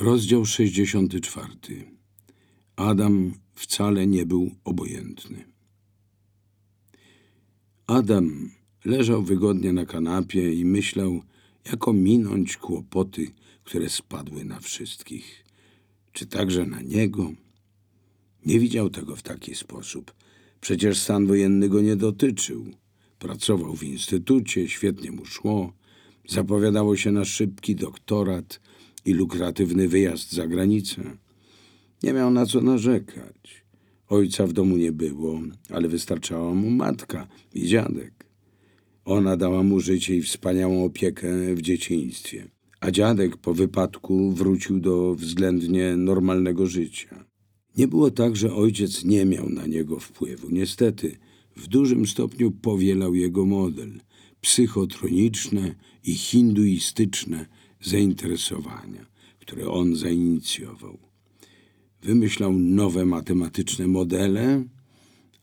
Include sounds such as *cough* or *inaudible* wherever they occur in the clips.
Rozdział 64. Adam wcale nie był obojętny. Adam leżał wygodnie na kanapie i myślał, jak ominąć kłopoty, które spadły na wszystkich. Czy także na niego? Nie widział tego w taki sposób. Przecież stan wojenny go nie dotyczył. Pracował w instytucie, świetnie mu szło. Zapowiadało się na szybki doktorat i lukratywny wyjazd za granicę. Nie miał na co narzekać. Ojca w domu nie było, ale wystarczała mu matka i dziadek. Ona dała mu życie i wspaniałą opiekę w dzieciństwie, a dziadek po wypadku wrócił do względnie normalnego życia. Nie było tak, że ojciec nie miał na niego wpływu. Niestety, w dużym stopniu powielał jego model psychotroniczne i hinduistyczne zainteresowania, które on zainicjował. Wymyślał nowe matematyczne modele,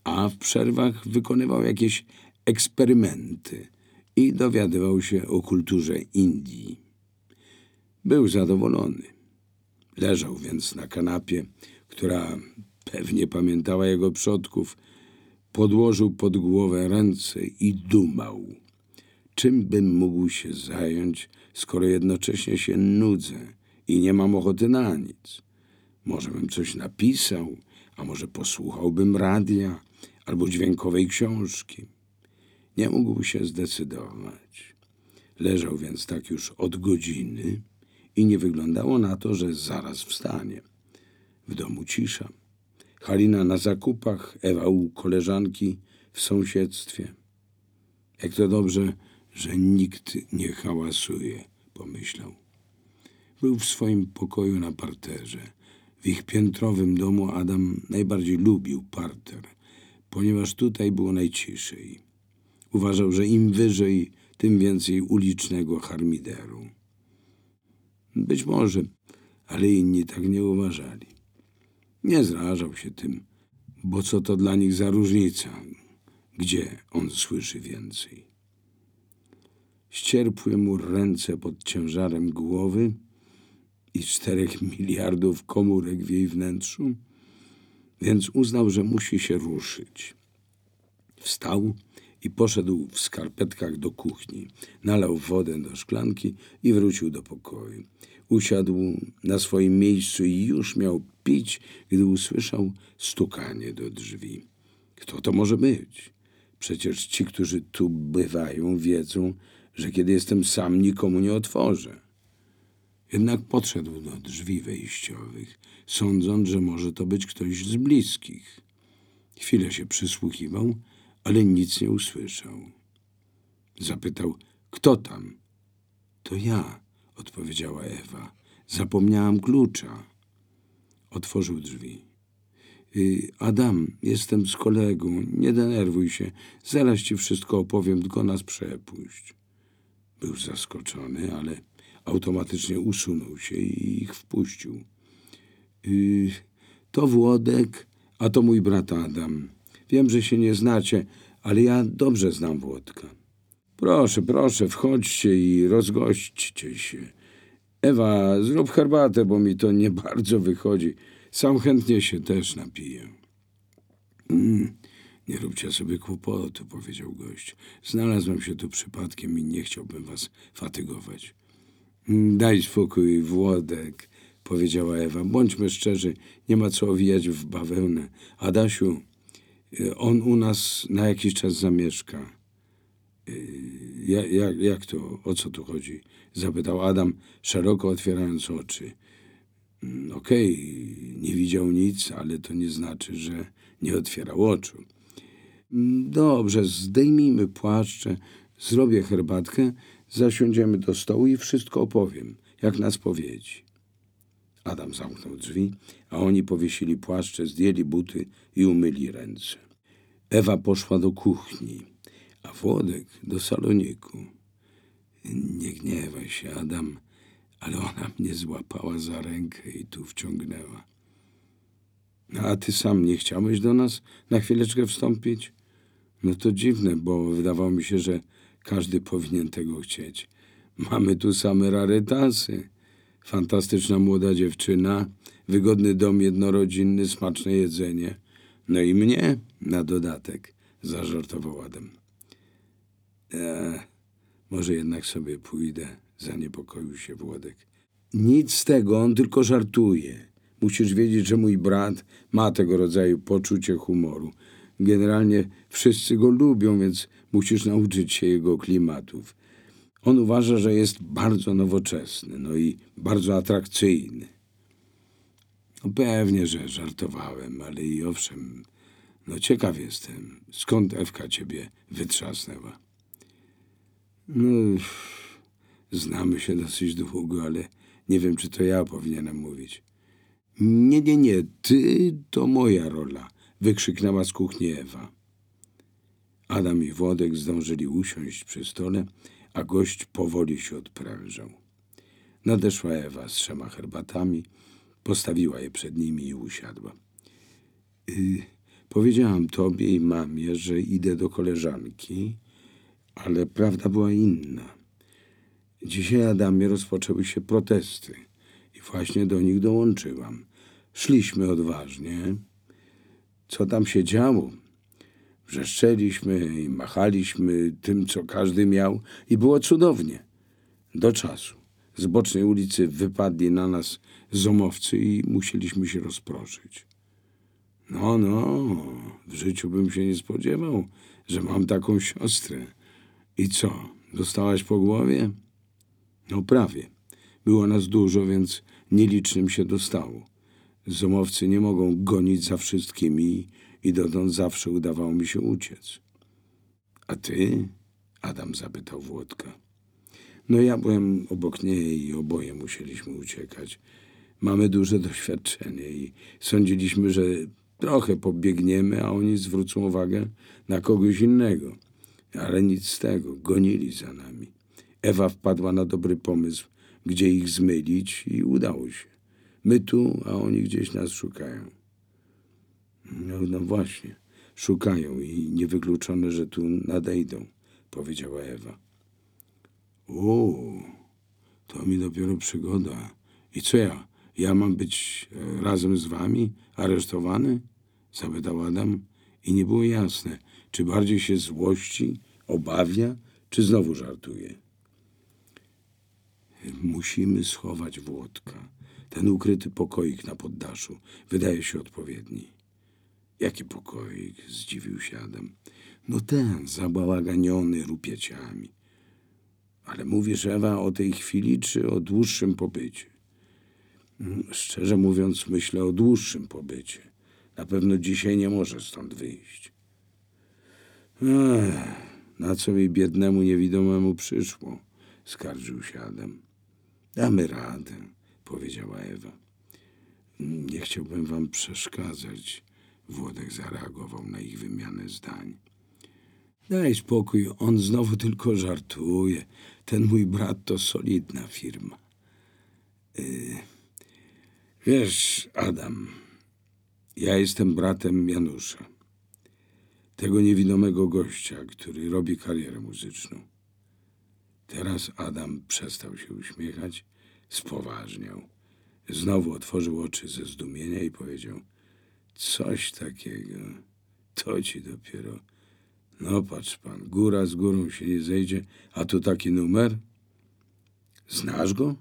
a w przerwach wykonywał jakieś eksperymenty i dowiadywał się o kulturze Indii. Był zadowolony. Leżał więc na kanapie, która pewnie pamiętała jego przodków, podłożył pod głowę ręce i dumał. Czym bym mógł się zająć, skoro jednocześnie się nudzę i nie mam ochoty na nic? Może bym coś napisał, a może posłuchałbym radia albo dźwiękowej książki. Nie mógł się zdecydować. Leżał więc tak już od godziny i nie wyglądało na to, że zaraz wstanie. W domu cisza. Halina na zakupach, Ewa u koleżanki w sąsiedztwie. Jak to dobrze, że nikt nie hałasuje, pomyślał. Był w swoim pokoju na parterze. W ich piętrowym domu Adam najbardziej lubił parter, ponieważ tutaj było najciszej. Uważał, że im wyżej, tym więcej ulicznego harmideru. Być może, ale inni tak nie uważali. Nie zrażał się tym, bo co to dla nich za różnica, gdzie on słyszy więcej. Ścierpły mu ręce pod ciężarem głowy i czterech miliardów komórek w jej wnętrzu, więc uznał, że musi się ruszyć. Wstał i poszedł w skarpetkach do kuchni. Nalał wodę do szklanki i wrócił do pokoju. Usiadł na swoim miejscu i już miał pić, gdy usłyszał stukanie do drzwi. Kto to może być? Przecież ci, którzy tu bywają, wiedzą, że kiedy jestem sam, nikomu nie otworzę. Jednak podszedł do drzwi wejściowych, sądząc, że może to być ktoś z bliskich. Chwilę się przysłuchiwał, ale nic nie usłyszał. Zapytał, kto tam? To ja, odpowiedziała Ewa. Zapomniałam klucza. Otworzył drzwi. Y, Adam, jestem z kolegą, nie denerwuj się, zaraz ci wszystko opowiem, tylko nas przepuść. Był zaskoczony, ale automatycznie usunął się i ich wpuścił. Yy, to Włodek, a to mój brat Adam. Wiem, że się nie znacie, ale ja dobrze znam Włodka. Proszę, proszę, wchodźcie i rozgośćcie się. Ewa, zrób herbatę, bo mi to nie *laughs* bardzo wychodzi. Sam chętnie się też napiję. Mm, nie róbcie sobie kłopotu, powiedział gość. Znalazłem się tu przypadkiem i nie chciałbym was fatygować. Daj spokój, Włodek, powiedziała Ewa. Bądźmy szczerzy, nie ma co owijać w bawełnę. Adasiu, y, on u nas na jakiś czas zamieszka. Jak, jak, jak to? O co tu chodzi? Zapytał Adam, szeroko otwierając oczy. Mm, okej, okay, nie widział nic, ale to nie znaczy, że nie otwierał oczu. Dobrze, zdejmijmy płaszcze, zrobię herbatkę, zasiądziemy do stołu i wszystko opowiem, jak na spowiedzi. Adam zamknął drzwi, a oni powiesili płaszcze, zdjęli buty i umyli ręce. Ewa poszła do kuchni, a Włodek do saloniku. Nie gniewaj się, Adam, ale ona mnie złapała za rękę i tu wciągnęła. No, a ty sam nie chciałeś do nas na chwileczkę wstąpić? No to dziwne, bo wydawało mi się, że każdy powinien tego chcieć. Mamy tu same rarytasy. Fantastyczna młoda dziewczyna, wygodny dom jednorodzinny, smaczne jedzenie. No i mnie na dodatek, zażartował Adam. E, może jednak sobie pójdę, zaniepokoił się Włodek. Nic z tego, on tylko żartuje. Musisz wiedzieć, że mój brat ma tego rodzaju poczucie humoru. Generalnie wszyscy go lubią, więc musisz nauczyć się jego klimatów. On uważa, że jest bardzo nowoczesny, no i bardzo atrakcyjny. No pewnie, że żartowałem, ale i owszem, no ciekaw jestem, skąd Ewka ciebie wytrzasnęła. No, znamy się dosyć długo, ale nie wiem, czy to ja powinienem mówić. Nie, nie, nie, ty to moja rola, wykrzyknęła z kuchni Ewa. Adam i Włodek zdążyli usiąść przy stole, a gość powoli się odprężał. Nadeszła Ewa z trzema herbatami, postawiła je przed nimi i usiadła. Y, powiedziałam tobie i mamie, że idę do koleżanki, ale prawda była inna. Dzisiaj, Adamie, rozpoczęły się protesty i właśnie do nich dołączyłam. Szliśmy odważnie. Co tam się działo? Wrzeszczeliśmy i machaliśmy tym, co każdy miał i było cudownie. Do czasu. Z bocznej ulicy wypadli na nas zomowcy i musieliśmy się rozproszyć. No, no, w życiu bym się nie spodziewał, że mam taką siostrę. I co, dostałaś po głowie? No prawie. Było nas dużo, więc nielicznym się dostało. Zomowcy nie mogą gonić za wszystkimi i dotąd zawsze udawało mi się uciec. A ty? Adam zapytał Włodka. No ja byłem obok niej i oboje musieliśmy uciekać. Mamy duże doświadczenie i sądziliśmy, że trochę pobiegniemy, a oni zwrócą uwagę na kogoś innego. Ale nic z tego, gonili za nami. Ewa wpadła na dobry pomysł, gdzie ich zmylić i udało się. My tu, a oni gdzieś nas szukają. No, no właśnie, szukają i niewykluczone, że tu nadejdą, powiedziała Ewa. O, to mi dopiero przygoda. I co ja? Ja mam być e, razem z wami aresztowany? Zapytał Adam i nie było jasne, czy bardziej się złości, obawia, czy znowu żartuje. Musimy schować Włodka. Ten ukryty pokoik na poddaszu wydaje się odpowiedni. Jaki pokoik? Zdziwił się Adam. No ten, zabałaganiony rupieciami. Ale mówisz, Ewa, o tej chwili czy o dłuższym pobycie? Mm, Szczerze mówiąc, myślę o dłuższym pobycie. Na pewno dzisiaj nie może stąd wyjść. Ech, na co mi biednemu niewidomemu przyszło? Skarżył się Adam. Damy radę, powiedziała Ewa. Nie chciałbym wam przeszkadzać. Włodek zareagował na ich wymianę zdań. Daj spokój, on znowu tylko żartuje. Ten mój brat to solidna firma. Yy, wiesz, Adam, ja jestem bratem Janusza. Tego niewidomego gościa, który robi karierę muzyczną. Teraz Adam przestał się uśmiechać, spoważniał. Znowu otworzył oczy ze zdumienia i powiedział: Coś takiego. To ci dopiero. No patrz pan, góra z górą się nie zejdzie, a tu taki numer? Znasz go?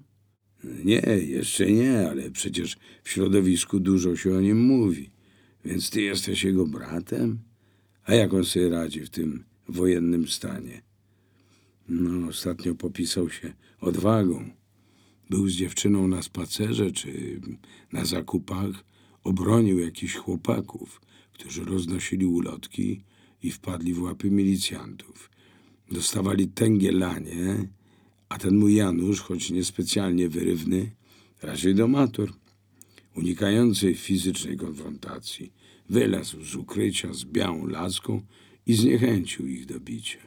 Nie, jeszcze nie, ale przecież w środowisku dużo się o nim mówi. Więc ty jesteś jego bratem? A jak on sobie radzi w tym wojennym stanie? No, ostatnio popisał się odwagą. Był z dziewczyną na spacerze czy na zakupach, obronił jakichś chłopaków, którzy roznosili ulotki i wpadli w łapy milicjantów. Dostawali tęgie lanie, a ten mój Janusz, choć niespecjalnie wyrywny, raczej domator, unikający fizycznej konfrontacji, wylazł z ukrycia z białą laską i zniechęcił ich do bicia.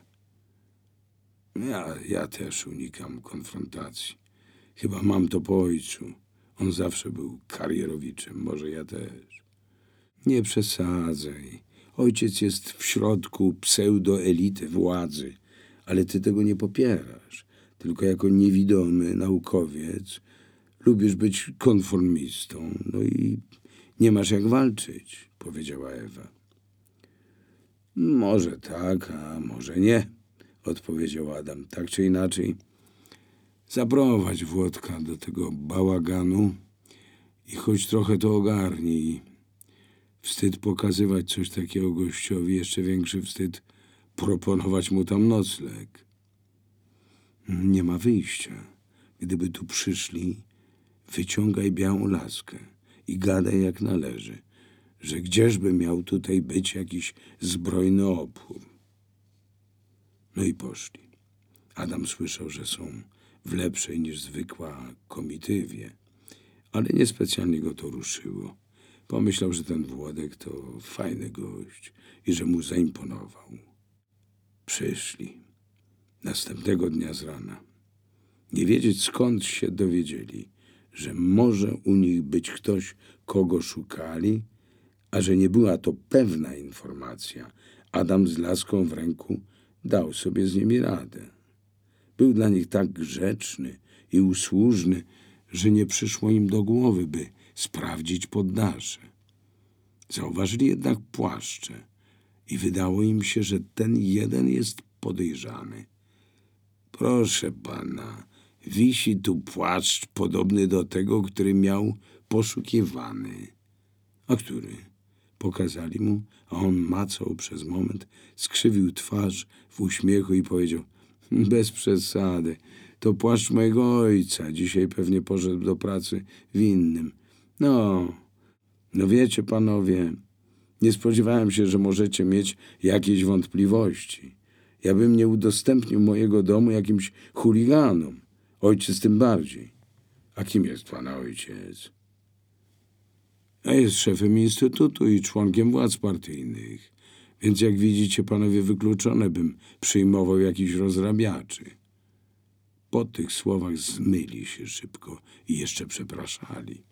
Ja, ja też unikam konfrontacji. Chyba mam to po ojcu. On zawsze był karierowiczem, może ja też. Nie przesadzaj. Ojciec jest w środku pseudoelity władzy, ale ty tego nie popierasz. Tylko jako niewidomy naukowiec lubisz być konformistą, no i nie masz jak walczyć, powiedziała Ewa. Może tak, a może nie, odpowiedział Adam. Tak czy inaczej, zaprowadź Włodka do tego bałaganu i choć trochę to ogarnij. Wstyd pokazywać coś takiego gościowi, jeszcze większy wstyd proponować mu tam nocleg. Nie ma wyjścia. Gdyby tu przyszli, wyciągaj białą laskę i gadaj jak należy, że gdzieżby miał tutaj być jakiś zbrojny opór. No i poszli. Adam słyszał, że są w lepszej niż zwykła komitywie, ale niespecjalnie go to ruszyło. Pomyślał, że ten Włodek to fajny gość i że mu zaimponował. Przyszli. Następnego dnia z rana. Nie wiedzieć skąd się dowiedzieli, że może u nich być ktoś, kogo szukali, a że nie była to pewna informacja, Adam z laską w ręku dał sobie z nimi radę. Był dla nich tak grzeczny i usłużny, że nie przyszło im do głowy, by sprawdzić poddasze. Zauważyli jednak płaszcze i wydało im się, że ten jeden jest podejrzany. Proszę pana, wisi tu płaszcz podobny do tego, który miał poszukiwany. A który? Pokazali mu, a on macał przez moment, skrzywił twarz w uśmiechu i powiedział bez przesady, to płaszcz mojego ojca, dzisiaj pewnie poszedł do pracy w innym. No, no wiecie panowie, nie spodziewałem się, że możecie mieć jakieś wątpliwości. Ja bym nie udostępnił mojego domu jakimś chuliganom. Ojciec tym bardziej. A kim jest pana ojciec? A jest szefem instytutu i członkiem władz partyjnych. Więc jak widzicie, panowie, wykluczone bym przyjmował jakichś rozrabiaczy. Po tych słowach zmyli się szybko i jeszcze przepraszali.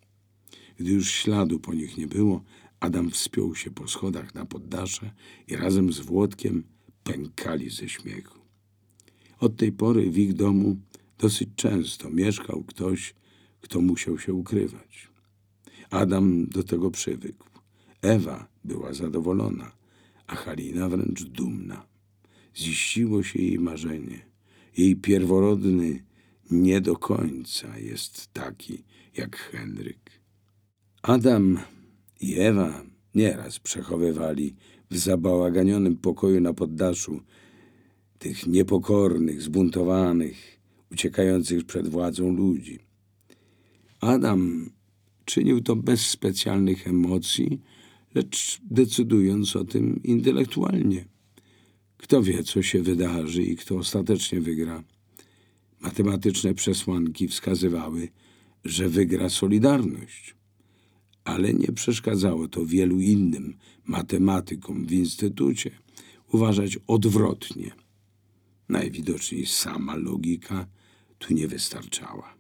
Gdy już śladu po nich nie było, Adam wspiął się po schodach na poddasze i razem z Włodkiem pękali ze śmiechu. Od tej pory w ich domu dosyć często mieszkał ktoś, kto musiał się ukrywać. Adam do tego przywykł. Ewa była zadowolona, a Halina wręcz dumna. Ziściło się jej marzenie. Jej pierworodny nie do końca jest taki jak Henryk. Adam i Ewa nieraz przechowywali w zabałaganionym pokoju na poddaszu tych niepokornych, zbuntowanych, uciekających przed władzą ludzi. Adam czynił to bez specjalnych emocji, lecz decydując o tym intelektualnie. Kto wie, co się wydarzy i kto ostatecznie wygra. Matematyczne przesłanki wskazywały, że wygra Solidarność ale nie przeszkadzało to wielu innym matematykom w instytucie uważać odwrotnie. Najwidoczniej sama logika tu nie wystarczała.